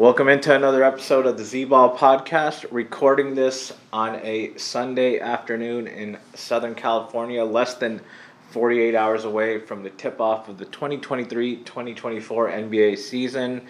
Welcome into another episode of the Z Ball Podcast. Recording this on a Sunday afternoon in Southern California, less than 48 hours away from the tip off of the 2023 2024 NBA season.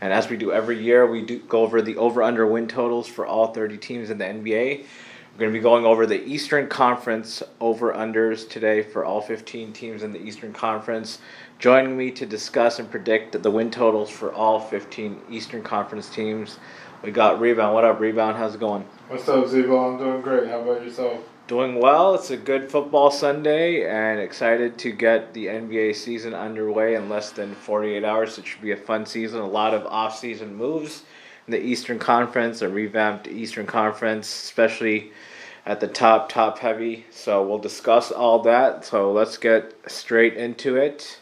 And as we do every year, we do go over the over under win totals for all 30 teams in the NBA. We're going to be going over the Eastern Conference over unders today for all 15 teams in the Eastern Conference. Joining me to discuss and predict the win totals for all 15 Eastern Conference teams, we got Rebound. What up, Rebound? How's it going? What's up, Zebo? I'm doing great. How about yourself? Doing well. It's a good football Sunday and excited to get the NBA season underway in less than 48 hours. It should be a fun season. A lot of off-season moves in the Eastern Conference, a revamped Eastern Conference, especially at the top, top heavy. So we'll discuss all that. So let's get straight into it.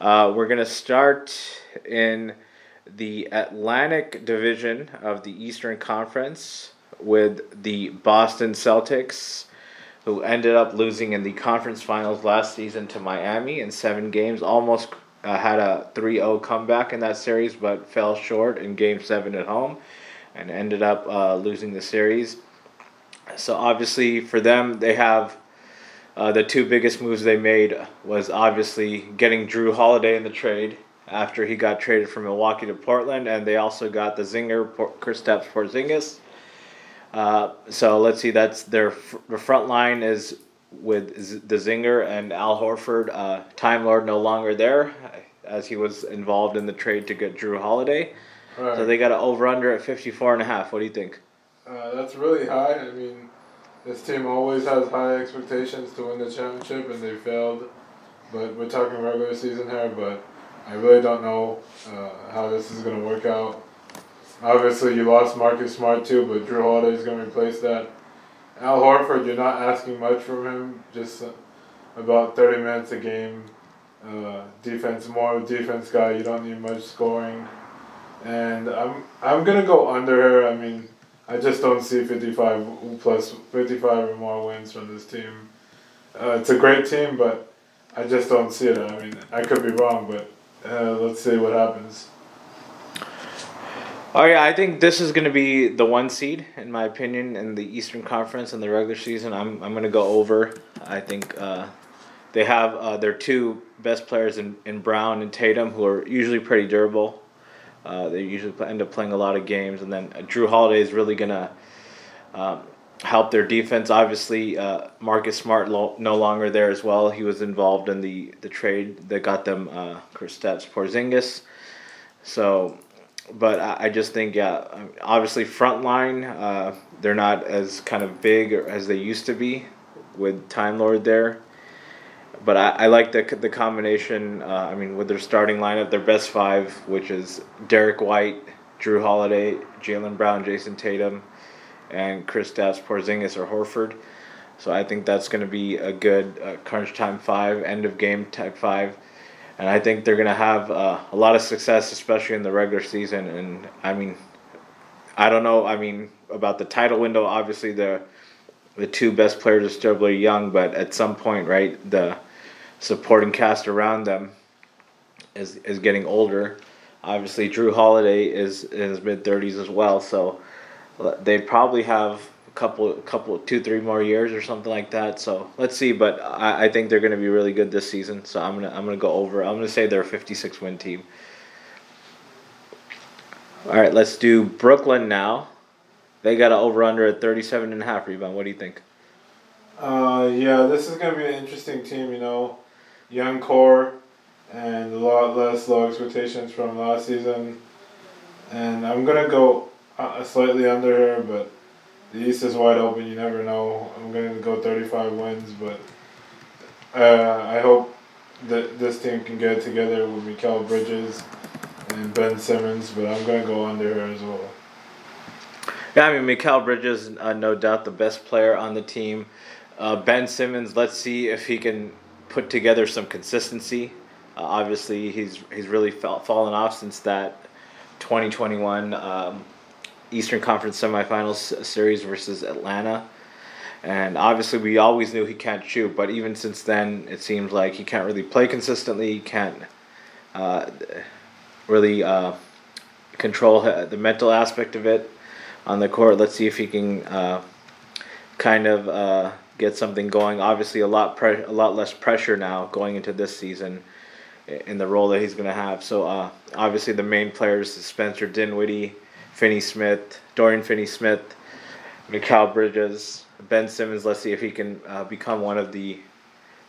Uh, we're going to start in the Atlantic Division of the Eastern Conference with the Boston Celtics, who ended up losing in the conference finals last season to Miami in seven games. Almost uh, had a 3 0 comeback in that series, but fell short in game seven at home and ended up uh, losing the series. So, obviously, for them, they have uh, the two biggest moves they made was obviously getting Jrue Holiday in the trade after he got traded from Milwaukee to Portland, and they also got the zinger Kristaps Porzingis. Uh, so let's see, that's their the front line is with the zinger and Al Horford. Uh, Time Lord no longer there, as he was involved in the trade to get Jrue Holiday. Right. So they got an over under at 54 and a half. What do you think? Uh, that's really high. I mean, this team always has high expectations to win the championship, and they failed. But we're talking regular season here, but I really don't know uh, how this is going to work out. Obviously, you lost Marcus Smart too, but Jrue Holiday is going to replace that. Al Horford, you're not asking much from him, just about 30 minutes a game. Uh, defense, more defense guy. You don't need much scoring. And I'm I'm gonna go under her. I mean, I just don't see 55 plus 55 or more wins from this team. Uh, it's a great team, but I just don't see it. I mean, I could be wrong, but uh, let's see what happens. Oh yeah, I think this is going to be the one seed in my opinion in the Eastern Conference in the regular season. I'm I'm going to go over. I think uh, they have uh, their two best players in, in Brown and Tatum, who are usually pretty durable. Uh, they usually end up playing a lot of games, and then Jrue Holiday is really gonna um, help their defense. Obviously, uh, Marcus Smart lo- no longer there as well. He was involved in the, the trade that got them uh, Kristaps Porzingis. So, but I, I just think yeah, obviously front line uh, they're not as kind of big as they used to be with Time Lord there but I, I like the the combination. Uh, I mean, with their starting lineup, their best five, which is Derrick White, Jrue Holiday, Jaylen Brown, Jayson Tatum, and Kristaps Porzingis or Horford. So I think that's going to be a good uh, crunch time five, end of game type five, and I think they're going to have uh, a lot of success, especially in the regular season. And I mean, I don't know. I mean about the title window. Obviously, the the two best players are still really young, but at some point, right, the supporting cast around them is is getting older. Obviously, Jrue Holiday is in his mid thirties as well, so they probably have a couple, couple, two, three more years or something like that. So let's see, but I, I think they're going to be really good this season. So I'm gonna I'm gonna go over. I'm gonna say they're a 56 win team. All right, let's do Brooklyn now. They got an over under at 37 and a half rebound. What do you think? Uh, yeah, this is going to be an interesting team, you know young core and a lot less low expectations from last season. And I'm gonna go uh, slightly under here, but the East is wide open. You never know. I'm gonna go 35 wins, but uh, I hope that this team can get together with Mikal Bridges and Ben Simmons. But I'm gonna go under here as well. Yeah, I mean, Mikal Bridges, uh, no doubt the best player on the team. Uh, ben Simmons, let's see if he can put together some consistency. Uh, obviously, he's he's really fell, fallen off since that 2021 um, Eastern Conference semifinals series versus Atlanta. And obviously, we always knew he can't shoot, but even since then, it seems like he can't really play consistently. He can't uh, really uh, control the mental aspect of it on the court. Let's see if he can uh, kind of uh, get something going. Obviously, a lot pre- a lot less pressure now going into this season in the role that he's going to have. So uh, obviously, the main players: Spencer Dinwiddie, Finney Smith, Dorian Finney Smith, Mikal Bridges. Ben Simmons. Let's see if he can uh, become one of the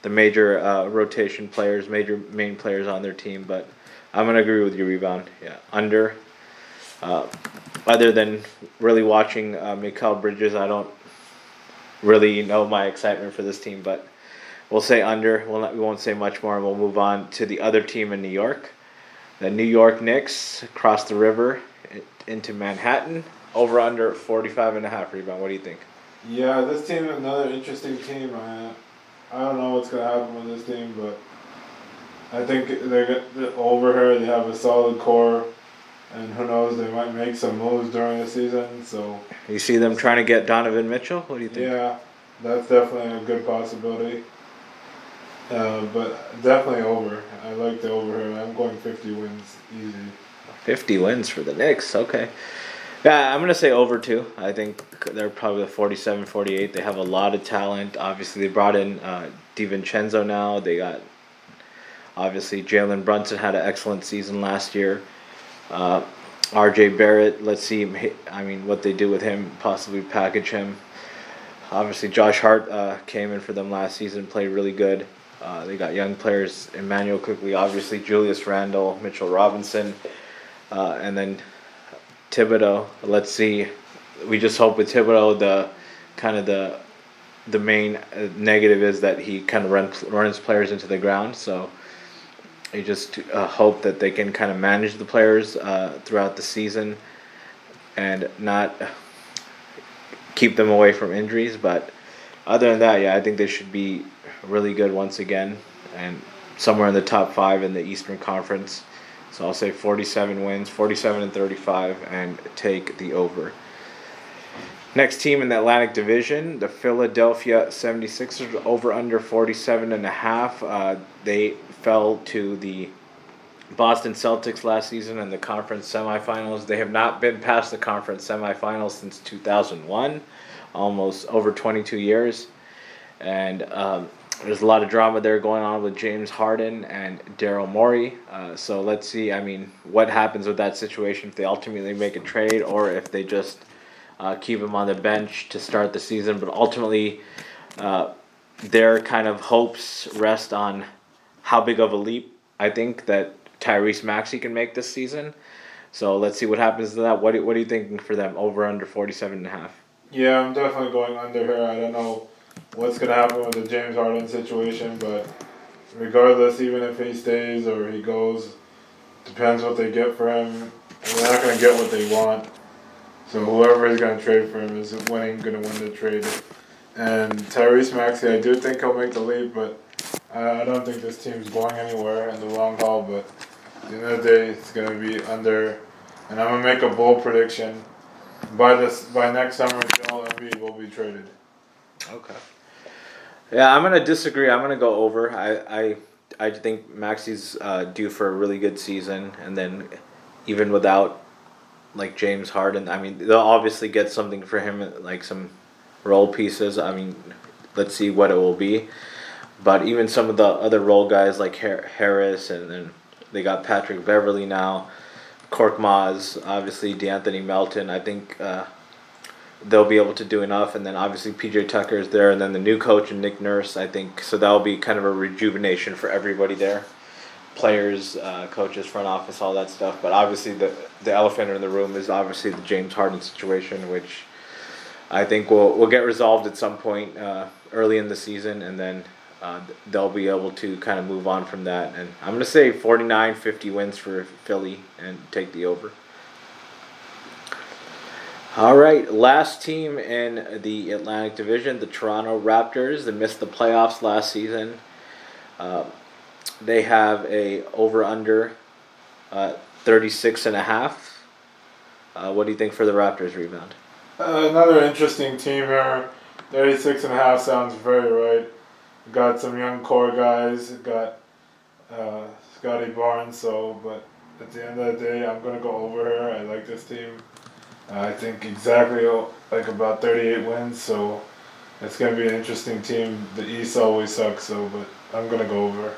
the major uh, rotation players, major main players on their team. But I'm gonna agree with your rebound. Yeah, under. Uh, other than really watching uh, Bridges, I don't really know my excitement for this team. But we'll say under. We'll not, we won't say much more, and we'll move on to the other team in New York. The New York Knicks cross the river into Manhattan. Over under 45 and a half rebound. What do you think? Yeah, this team is another interesting team. I, I don't know what's gonna happen with this team, but I think they're, they're over here. They have a solid core, and who knows, they might make some moves during the season. So you see them trying to get Donovan Mitchell. What do you think? Yeah, that's definitely a good possibility. Uh, but definitely over. I like the over here. I'm going 50 wins easy. 50 wins for the Knicks. Okay. Yeah, I'm going to say over two. I think they're probably 47 48. They have a lot of talent. Obviously, they brought in uh, DiVincenzo now. They got, obviously, Jalen Brunson had an excellent season last year. Uh, RJ Barrett, let's see, I mean, what they do with him, possibly package him. Obviously, Josh Hart uh, came in for them last season, played really good. Uh, they got young players, Immanuel Quickley, obviously, Julius Randle, Mitchell Robinson, uh, and then Thibodeau. Let's see. We just hope with Thibodeau the kind of the the main uh, negative is that he kind of runs runs players into the ground. So you just uh, hope that they can kind of manage the players uh, throughout the season and not keep them away from injuries. But other than that, yeah, I think they should be really good once again and somewhere in the top five in the Eastern Conference. So I'll say 47 wins, 47 and 35, and take the over. Next team in the Atlantic Division, the Philadelphia 76ers, over under 47 and a half. Uh, they fell to the Boston Celtics last season in the conference semifinals. They have not been past the conference semifinals since 2001, almost over 22 years. And um, there's a lot of drama there going on with James Harden and Daryl Morey. Uh, so let's see. I mean, what happens with that situation if they ultimately make a trade or if they just uh, keep him on the bench to start the season. But ultimately, uh, their kind of hopes rest on how big of a leap I think that Tyrese Maxey can make this season. So let's see what happens to that. What do, what are you thinking for them? Over under 47 and a half. Yeah, I'm definitely going under here. I don't know what's going to happen with the James Harden situation, but regardless, even if he stays or he goes, depends what they get for him. They're not going to get what they want. So whoever is going to trade for him is winning, going to win the trade. And Tyrese Maxey, I do think he'll make the leap, but I don't think this team's going anywhere in the long haul. But at the end of the day, it's going to be under. And I'm going to make a bold prediction. By this, by next summer, Joel Embiid will be traded. Okay. Yeah, I'm gonna disagree. I'm gonna go over. I I, I think Maxey's uh, due for a really good season, and then even without like James Harden, I mean they'll obviously get something for him, like some role pieces. I mean, let's see what it will be. But even some of the other role guys like Harris, and then they got Patrick Beverley now, Korkmaz, obviously De'Anthony Melton. I think. Uh, they'll be able to do enough. And then obviously PJ Tucker is there, and then the new coach and Nick Nurse. I think so. That'll be kind of a rejuvenation for everybody there, players, uh, coaches, front office, all that stuff. But obviously the the elephant in the room is obviously the James Harden situation, which I think will will get resolved at some point uh, early in the season, and then. Uh, they'll be able to kind of move on from that. And I'm going to say 49 50 wins for Philly and take the over. All right, last team in the Atlantic Division, the Toronto Raptors. They missed the playoffs last season. Uh, they have a over under uh, 36 and a half. Uh, what do you think for the Raptors rebound? Uh, another interesting team here. 36 and a half sounds very right. Got some young core guys. Got uh, Scottie Barnes. So, but at the end of the day, I'm gonna go over here. I like this team. I think exactly like about 38 wins. So it's gonna be an interesting team. The East always sucks. So, but I'm gonna go over.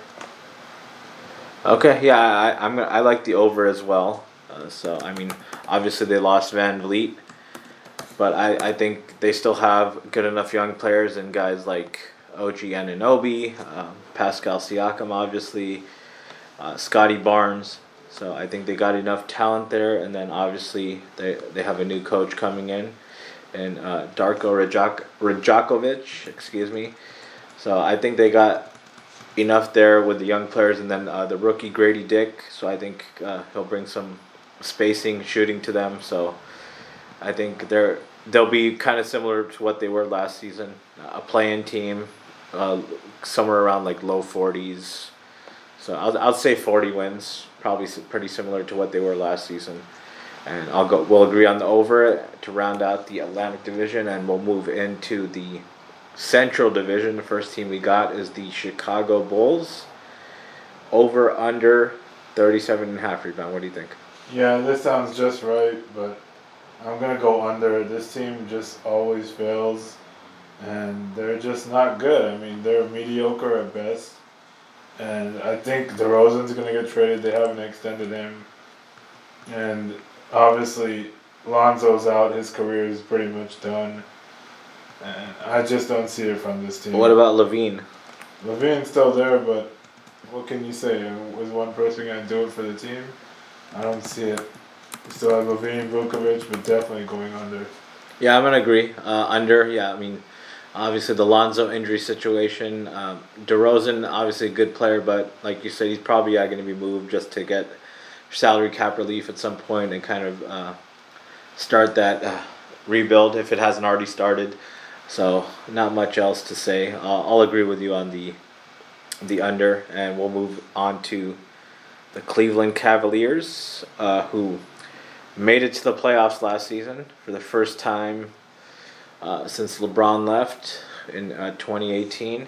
Okay, yeah, I, I'm I like the over as well. Uh, so I mean, obviously they lost VanVleet, but I, I think they still have good enough young players and guys like OG Anunoby, um, Pascal Siakam, obviously, uh, Scottie Barnes. So I think they got enough talent there, and then obviously they they have a new coach coming in, and uh, Darko Rajak Rajakovic, excuse me. So I think they got enough there with the young players, and then uh, the rookie Gradey Dick. So I think uh, he'll bring some spacing, shooting to them. So I think they're they'll be kind of similar to what they were last season, a playing team, uh, somewhere around like low forties. So I'll I'll say forty wins, probably pretty similar to what they were last season. And I'll go. We'll agree on the over to round out the Atlantic Division, and we'll move into the Central Division, the first team we got is the Chicago Bulls. Over under 37 and a half rebound. What do you think? Yeah, this sounds just right, but I'm to go under. This team just always fails, and they're just not good. I mean, they're mediocre at best. And I think DeRozan's going to get traded. They haven't extended him. And obviously, Lonzo's out. His career is pretty much done. And I just don't see it from this team. What about LaVine? LaVine's still there, but what can you say? Was one person going to do it for the team? I don't see it. We still have LaVine, Vucevic, but definitely going under. Yeah, I'm going to agree. Uh, under, yeah, I mean, obviously the Lonzo injury situation. Um, DeRozan, obviously a good player, but like you said, he's probably uh, going to be moved just to get salary cap relief at some point and kind of uh, start that uh, rebuild if it hasn't already started. So not much else to say. Uh, I'll agree with you on the the under, and we'll move on to the Cleveland Cavaliers, uh, who made it to the playoffs last season for the first time uh, since LeBron left in uh, 2018.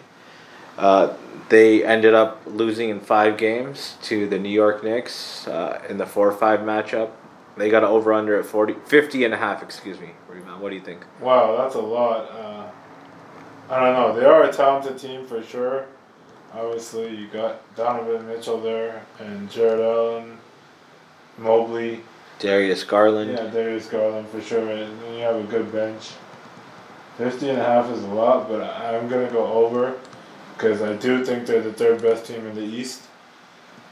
Uh, they ended up losing in five games to the New York Knicks uh, in the 4 5 matchup. They got an over under at 40, 50 and a half, excuse me. What do you think? Wow, that's a lot. Uh, I don't know. They are a talented team for sure. Obviously, you got Donovan Mitchell there and Jarrett Allen, Mobley. Darius Garland. Yeah, Darius Garland for sure. And you have a good bench. 50 and a half is a lot, but I'm going to go over because I do think they're the third best team in the East.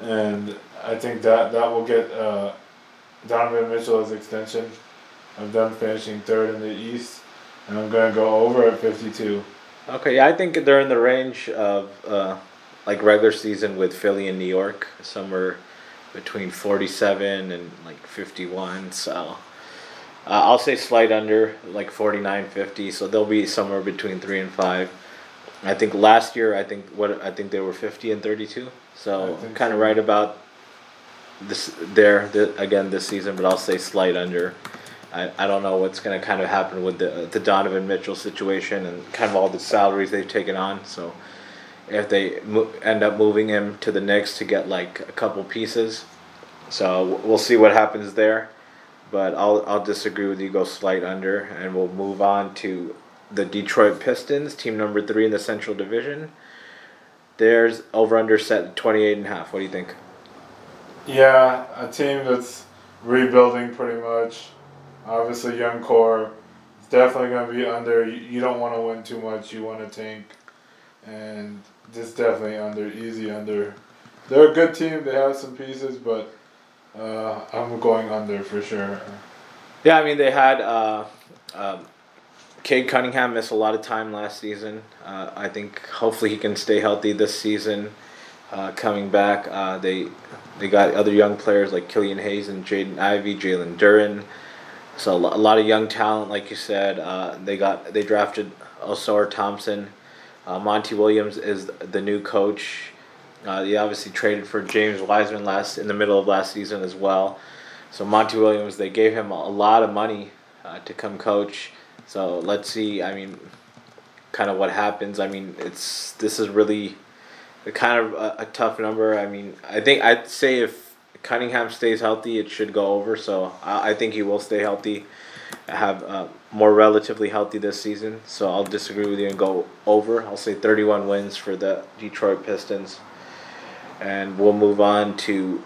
And I think that, that will get uh, Donovan Mitchell as extension of them finishing third in the East. And I'm going to go over at 52. Okay, yeah, I think they're in the range of uh, like regular season with Philly and New York, somewhere between 47 and like 51. So uh, I'll say slight under, like 49, 50. So they'll be somewhere between three and five. I think last year, I think what I think they were 50 and 32. So kind of so. right about this there the, again this season, but I'll say slight under. I, I don't know what's going to kind of happen with the the Donovan Mitchell situation and kind of all the salaries they've taken on. So if they mo- end up moving him to the Knicks to get like a couple pieces, so we'll see what happens there. But I'll I'll disagree with you. Go slight under, and we'll move on to the Detroit Pistons, team number three in the Central Division. There's over under set 28 and a half. What do you think? Yeah, a team that's rebuilding pretty much obviously young core. It's definitely going to be under. You don't want to win too much. You want to tank, and this definitely under easy under. They're a good team. They have some pieces, but uh, I'm going under for sure. Yeah, I mean they had uh, um, Cade Cunningham missed a lot of time last season. Uh, I think hopefully he can stay healthy this season. Uh, coming back, uh, they they got other young players like Killian Hayes and Jaden Ivey, Jalen Duren. So a lot of young talent, like you said. Uh, they got they drafted Ausar Thompson. Uh, Monty Williams is the new coach. Uh, they obviously traded for James Wiseman last in the middle of last season as well. So Monty Williams, they gave him a, lot of money uh, to come coach. So let's see. I mean, kind of what happens. I mean, it's this is really kind of a, a tough number. I mean, I think I'd say if Cunningham stays healthy, it should go over. So I, I think he will stay healthy, have uh, more relatively healthy this season. So I'll disagree with you and go over. I'll say 31 wins for the Detroit Pistons. And we'll move on to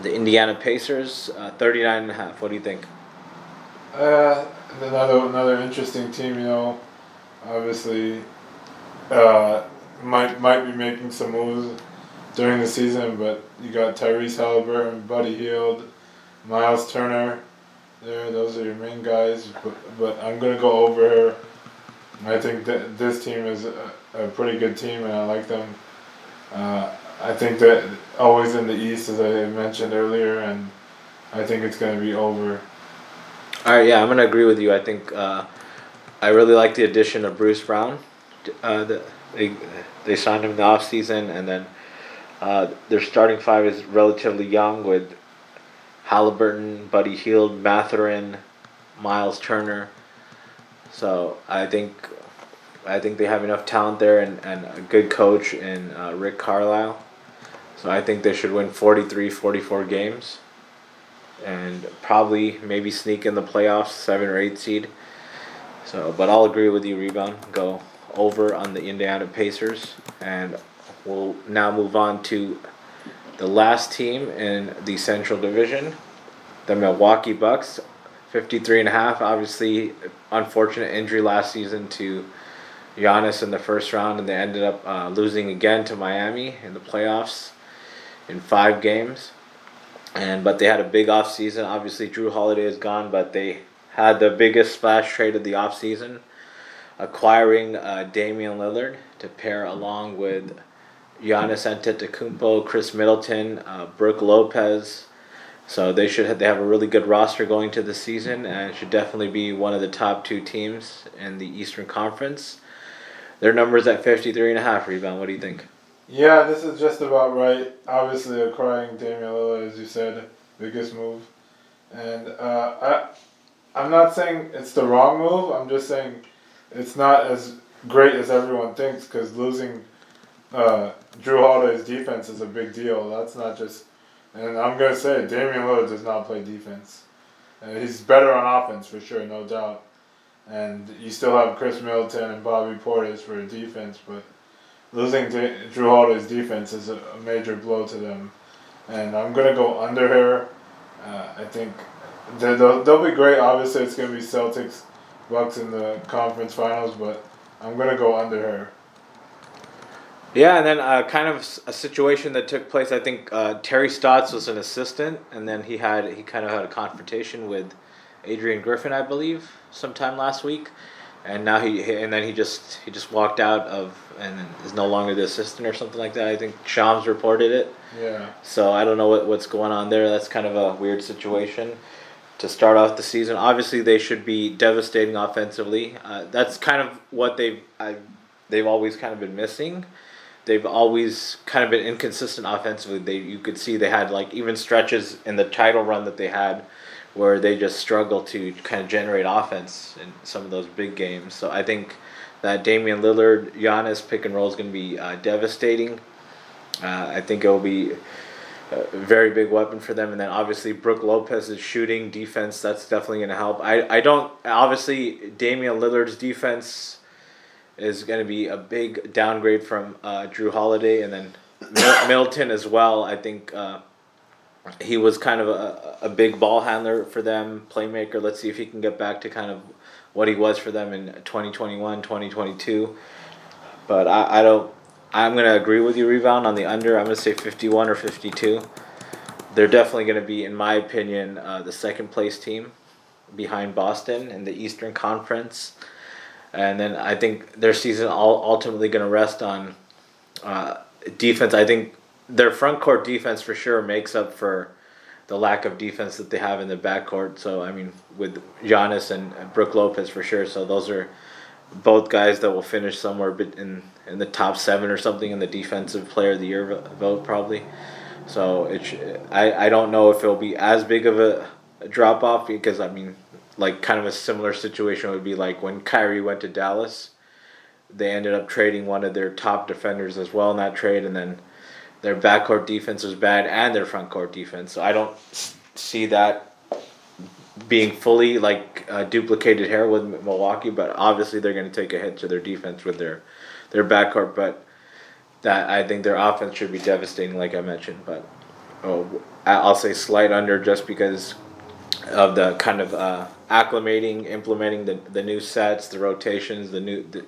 the Indiana Pacers, uh, 39 and a half. What do you think? Uh, another another interesting team. You know, obviously, uh, might might be making some moves during the season, but you got Tyrese Haliburton, Buddy Hield, Miles Turner. There, those are your main guys. But, but I'm gonna go over here. I think that this team is a, a pretty good team, and I like them. Uh, I think that always in the East, as I mentioned earlier, and I think it's gonna be over. All right, yeah, I'm gonna agree with you. I think uh, I really like the addition of Bruce Brown. Uh, the, they they signed him in the off season, and then uh, their starting five is relatively young with Haliburton, Buddy Hield, Mathurin, Miles Turner. So I think I think they have enough talent there and, and a good coach in uh, Rick Carlisle. So I think they should win 43, 44 games and probably maybe sneak in the playoffs, seven or eight seed. So, but I'll agree with you, rebound. Go over on the Indiana Pacers, and we'll now move on to the last team in the Central Division, the Milwaukee Bucks, 53 and a half. Obviously, unfortunate injury last season to Giannis in the first round, and they ended up uh, losing again to Miami in the playoffs in five games. And but they had a big off season. Obviously, Jrue Holiday is gone, but they had the biggest splash trade of the off season acquiring uh, Damian Lillard to pair along with Giannis Antetokounmpo, Khris Middleton, uh, Brook Lopez. So they should have, they have a really good roster going to the season and should definitely be one of the top two teams in the Eastern Conference. Their numbers at 53 and a half rebound. What do you think? Yeah, this is just about right. Obviously, acquiring Damian Lillard, as you said, biggest move. And uh, I, I'm not saying it's the wrong move. I'm just saying it's not as great as everyone thinks because losing uh, Jrue Holiday's defense is a big deal. That's not just, and I'm gonna say Damian Lillard does not play defense. Uh, he's better on offense for sure, no doubt. And you still have Khris Middleton and Bobby Portis for defense, but losing Jrue Holiday's defense is a, a, major blow to them. And I'm gonna go under here. Uh, I think they'll, they'll be great. Obviously, it's gonna be Celtics Bucks in the conference finals, but I'm gonna go under her. Yeah, and then uh, kind of a situation that took place. I think uh, Terry Stotts was an assistant, and then he had he kind of had a confrontation with Adrian Griffin, I believe, sometime last week, and now he and then he just he just walked out of and is no longer the assistant or something like that. I think Shams reported it. Yeah. So I don't know what, what's going on there. That's kind of a weird situation to start off the season. Obviously, they should be devastating offensively. Uh, that's kind of what they've I, they've always kind of been missing. They've always kind of been inconsistent offensively. They you could see they had like even stretches in the title run that they had where they just struggled to kind of generate offense in some of those big games. So I think that Damian Lillard, Giannis pick and roll is going to be uh, devastating. Uh, I think it will be a very big weapon for them. And then obviously Brook Lopez's shooting defense, that's definitely going to help. I, I don't, obviously, Damian Lillard's defense is going to be a big downgrade from uh, Jrue Holiday. And then Middleton as well. I think uh, he was kind of a, a big ball handler for them, playmaker. Let's see if he can get back to kind of what he was for them in 2021, 2022. But I, I don't I'm going to agree with you, Rebound, on the under. I'm going to say 51 or 52. They're definitely going to be, in my opinion, uh, the second place team behind Boston in the Eastern Conference. And then I think their season all ultimately going to rest on uh, defense. I think their front court defense for sure makes up for the lack of defense that they have in the backcourt. So I mean, with Giannis and Brook Lopez for sure. So those are both guys that will finish somewhere in in the top seven or something in the defensive player of the year vote probably. So it I I don't know if it'll be as big of a, a drop off because I mean like kind of a similar situation would be like when Kyrie went to Dallas. They ended up trading one of their top defenders as well in that trade, and then their backcourt defense was bad and their front court defense. So I don't see that being fully like uh, duplicated here with Milwaukee, but obviously they're going to take a hit to their defense with their their backcourt. But that I think their offense should be devastating, like I mentioned. But oh, I'll say slight under just because of the kind of uh, acclimating, implementing the the new sets, the rotations, the new the,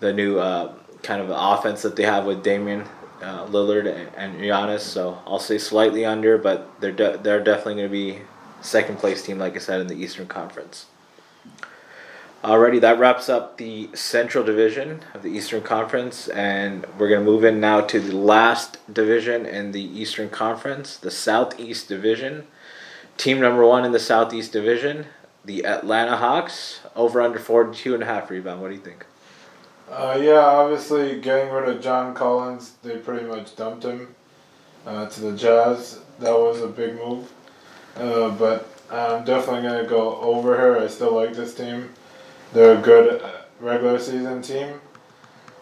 the new uh, kind of offense that they have with Damian uh, Lillard and Giannis. So I'll say slightly under, but they're de- they're definitely going to be second place team, like I said, in the Eastern Conference. Alrighty, that wraps up the Central Division of the Eastern Conference, and we're going to move in now to the last division in the Eastern Conference, the Southeast Division. Team number one in the Southeast Division, the Atlanta Hawks, over under 42 and a half rebound. What do you think? Uh, yeah, obviously getting rid of John Collins, they pretty much dumped him uh, to the Jazz. That was a big move. Uh, but I'm definitely going to go over here. I still like this team. They're a good uh, regular season team.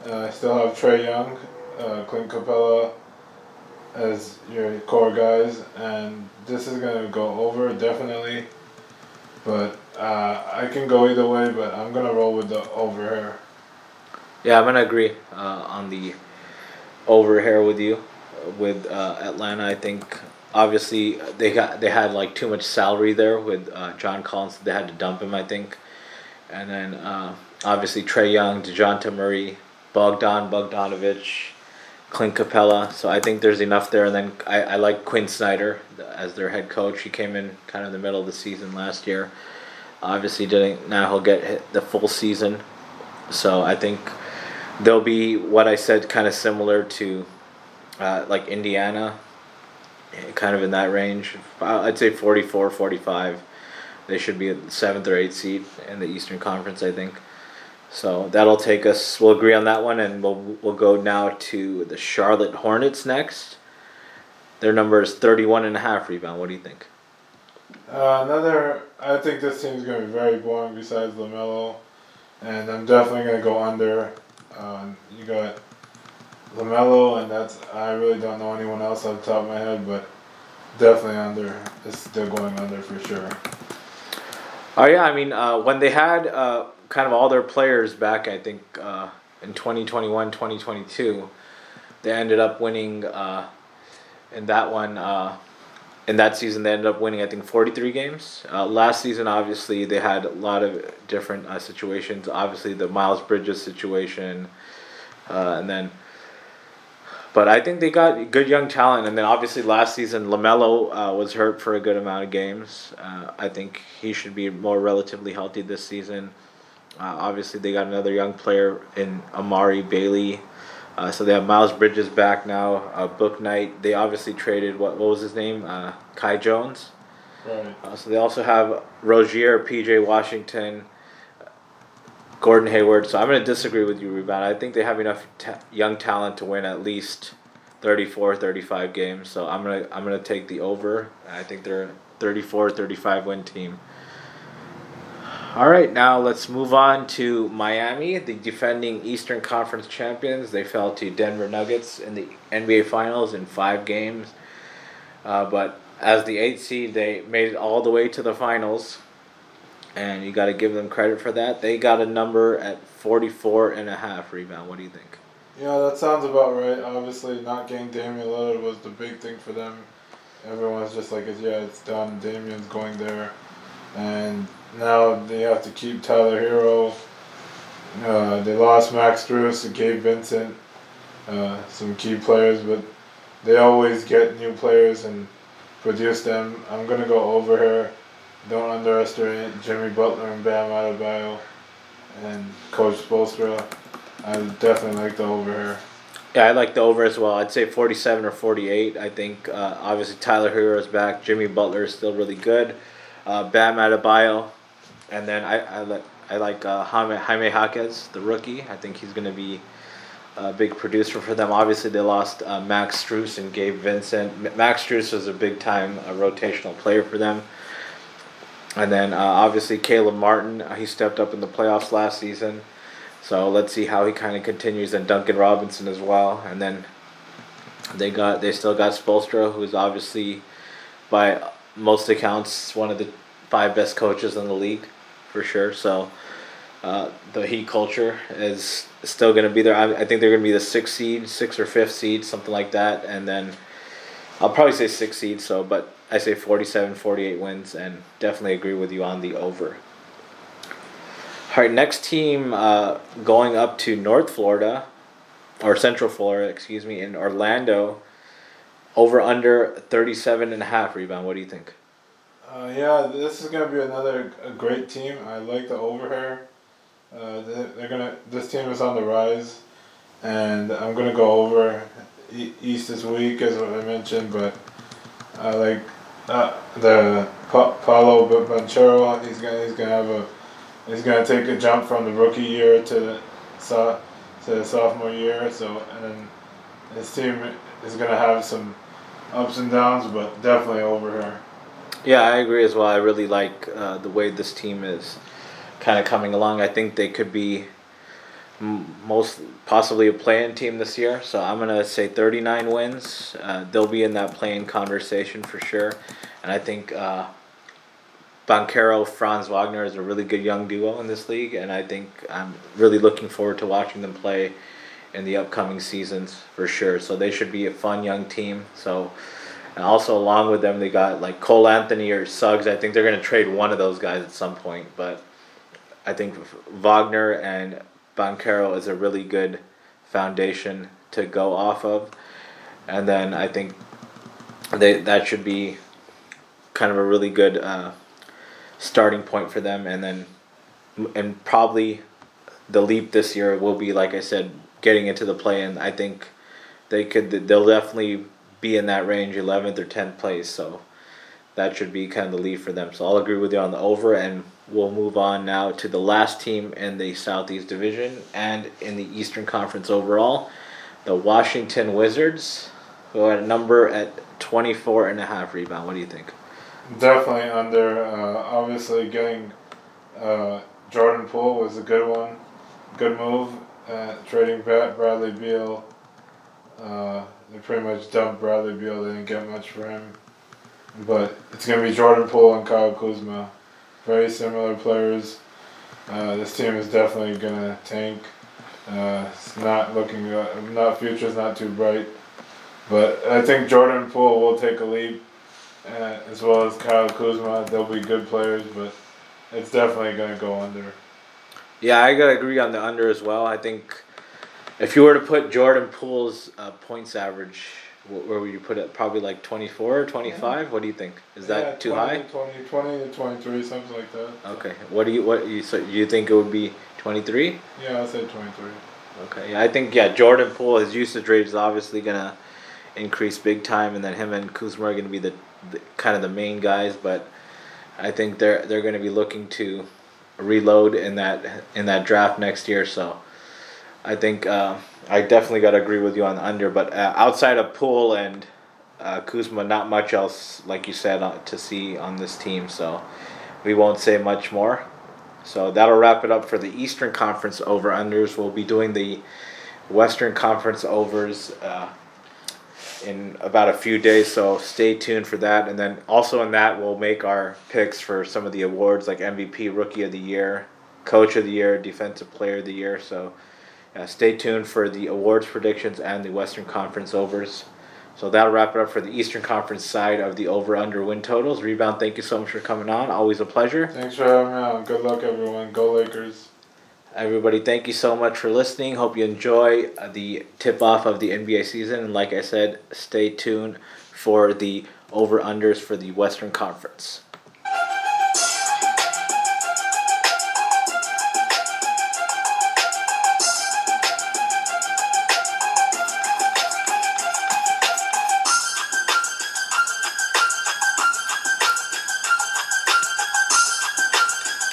Uh, I still have Trae Young, uh, Clint Capela as your core guys, and this is going to go over definitely. But I can go either way, but I'm going to roll with the over here. Yeah, I'm gonna agree uh, on the over here with you. With uh, Atlanta, I think obviously they got they had like too much salary there with uh, John Collins. They had to dump him, I think. And then uh, obviously Trae Young, Dejounte Murray, Bogdan Bogdanovich, Clint Capela. So I think there's enough there. And then I, I like Quin Snyder as their head coach. He came in kind of in the middle of the season last year. Obviously didn't now he'll get the full season. So I think they'll be what I said, kind of similar to uh, like Indiana, kind of in that range. I'd say 44, 45. They should be at seventh or eighth seed in the Eastern Conference, I think. So that'll take us. We'll agree on that one, and we'll we'll go now to the Charlotte Hornets next. Their number is 31 and a half rebound. What do you think? Uh, another, I think this team's going to be very boring besides LaMelo. And I'm definitely going to go under. Um, you got LaMelo, and that's I really don't know anyone else off the top of my head, but definitely under. It's still going under for sure. Oh yeah, I mean uh, when they had uh, kind of all their players back, I think uh, in 2021, 2022, they ended up winning uh, in that one. In that season, they ended up winning, I think, 43 games. Uh, last season, obviously, they had a lot of different uh, situations. Obviously, the Miles Bridges situation, uh, and then. But I think they got good young talent, and then obviously last season LaMelo uh, was hurt for a good amount of games. Uh, I think he should be more relatively healthy this season. Uh, obviously, they got another young player in Amari Bailey. Uh, so they have Miles Bridges back now. Uh, Bouknight. They obviously traded what what was his name? Uh, Kai Jones. Right. Uh, so they also have Rozier, P.J. Washington, Gordon Hayward. So I'm going to disagree with you, Rebound. I think they have enough ta- young talent to win at least 34, 35 games. So I'm gonna I'm gonna take the over. I think they're a 34, 35 win team. All right, now let's move on to Miami, the defending Eastern Conference champions. They fell to Denver Nuggets in the NBA Finals in five games. Uh, but as the eighth seed, they made it all the way to the finals. And you got to give them credit for that. They got a number at 44 and a half rebound. What do you think? Yeah, that sounds about right. Obviously, not getting Damian Lillard was the big thing for them. Everyone's just like, yeah, it's done. Damian's going there. And now they have to keep Tyler Herro. Uh, they lost Max Strus and Gabe Vincent, uh, some key players, but they always get new players and produce them. I'm gonna go over here. Don't underestimate Jimmy Butler and Bam Adebayo and Coach Spoelstra. I definitely like the over here. Yeah, I like the over as well. I'd say 47 or 48. I think uh, obviously Tyler Herro is back. Jimmy Butler is still really good. Uh, Bam Adebayo, and then I I like I like uh, Jaime, Jaime Jaquez, the rookie. I think he's going to be a big producer for them. Obviously, they lost uh, Max Strus and Gabe Vincent. Max Strus was a big time uh, rotational player for them. And then uh, obviously Caleb Martin, uh, he stepped up in the playoffs last season. So let's see how he kind of continues, and Duncan Robinson as well. And then they got they still got Spoelstra, who's obviously by most accounts one of the five best coaches in the league, for sure. So uh, the Heat culture is still going to be there. I, I think they're going to be the sixth seed, sixth or fifth seed, something like that. And then I'll probably say sixth seed. So, but I say 47, 48 wins, and definitely agree with you on the over. All right, next team uh, going up to North Florida, or Central Florida, excuse me, in Orlando. Over under 37 and a half rebound. What do you think? Uh, yeah, this is gonna be another great team. I like the over here. Uh, they're, gonna. This team is on the rise, and I'm gonna go over East this week, as I mentioned. But I like uh, the pa- Paolo Banchero. He's gonna he's gonna have a he's gonna take a jump from the rookie year to so, to the sophomore year. So and then his team is gonna have some ups and downs, but definitely over here. Yeah, I agree as well. I really like uh, the way this team is kind of coming along. I think they could be most possibly a playing team this year. So I'm gonna say 39 wins. Uh, they'll be in that playing conversation for sure. And I think uh, Banchero, Franz Wagner is a really good young duo in this league, and I think I'm really looking forward to watching them play in the upcoming seasons for sure. So they should be a fun young team. So. And also along with them, they got like Cole Anthony or Suggs. I think they're going to trade one of those guys at some point. But I think Wagner and Banchero is a really good foundation to go off of. And then I think they that should be kind of a really good uh, starting point for them. And then and probably the leap this year will be like I said, getting into the play. And I think they could they'll definitely be in that range, 11th or 10th place. So that should be kind of the lead for them. So I'll agree with you on the over, and we'll move on now to the last team in the Southeast Division and in the Eastern Conference overall, the Washington Wizards, who at a number at 24 and a half rebound. What do you think? Definitely under. Uh, obviously, getting uh, Jordan Poole was a good one, good move. Uh, trading Bradley Beal. They pretty much dumped Bradley Beal. They didn't get much for him. But it's going to be Jordan Poole and Kyle Kuzma. Very similar players. Uh, this team is definitely going to tank. Uh, it's not looking, uh, not future's not too bright. But I think Jordan Poole will take a leap, uh, as well as Kyle Kuzma. They'll be good players, but it's definitely going to go under. Yeah, I gotta agree on the under as well. I think if you were to put Jordan Poole's uh, points average, wh- where would you put it? Probably like 24 or 25? What do you think? Is that Yeah, too 20, high? 20, 20 to 23, something like that. Okay. What do you what you so you think it would be 23? Yeah, I'll say 23. Okay. Yeah, I think yeah, Jordan Poole his usage rate is obviously gonna increase big time, and then him and Kuzma are gonna be the, the kind of the main guys. But I think they're they're gonna be looking to reload in that in that draft next year. So I think uh, I definitely got to agree with you on the under. But uh, outside of Poole and uh, Kuzma, not much else, like you said, uh, to see on this team. So we won't say much more. So that'll wrap it up for the Eastern Conference over unders. We'll be doing the Western Conference overs uh, in about a few days. So stay tuned for that. And then also in that, we'll make our picks for some of the awards like MVP, Rookie of the Year, Coach of the Year, Defensive Player of the Year. So uh, stay tuned for the awards predictions and the Western Conference overs. So that'll wrap it up for the Eastern Conference side of the over under win totals. Rebound, thank you so much for coming on. Always a pleasure. Thanks for having me on. Good luck, everyone. Go Lakers. Everybody, thank you so much for listening. Hope you enjoy uh, the tip off of the NBA season. And like I said, stay tuned for the over unders for the Western Conference.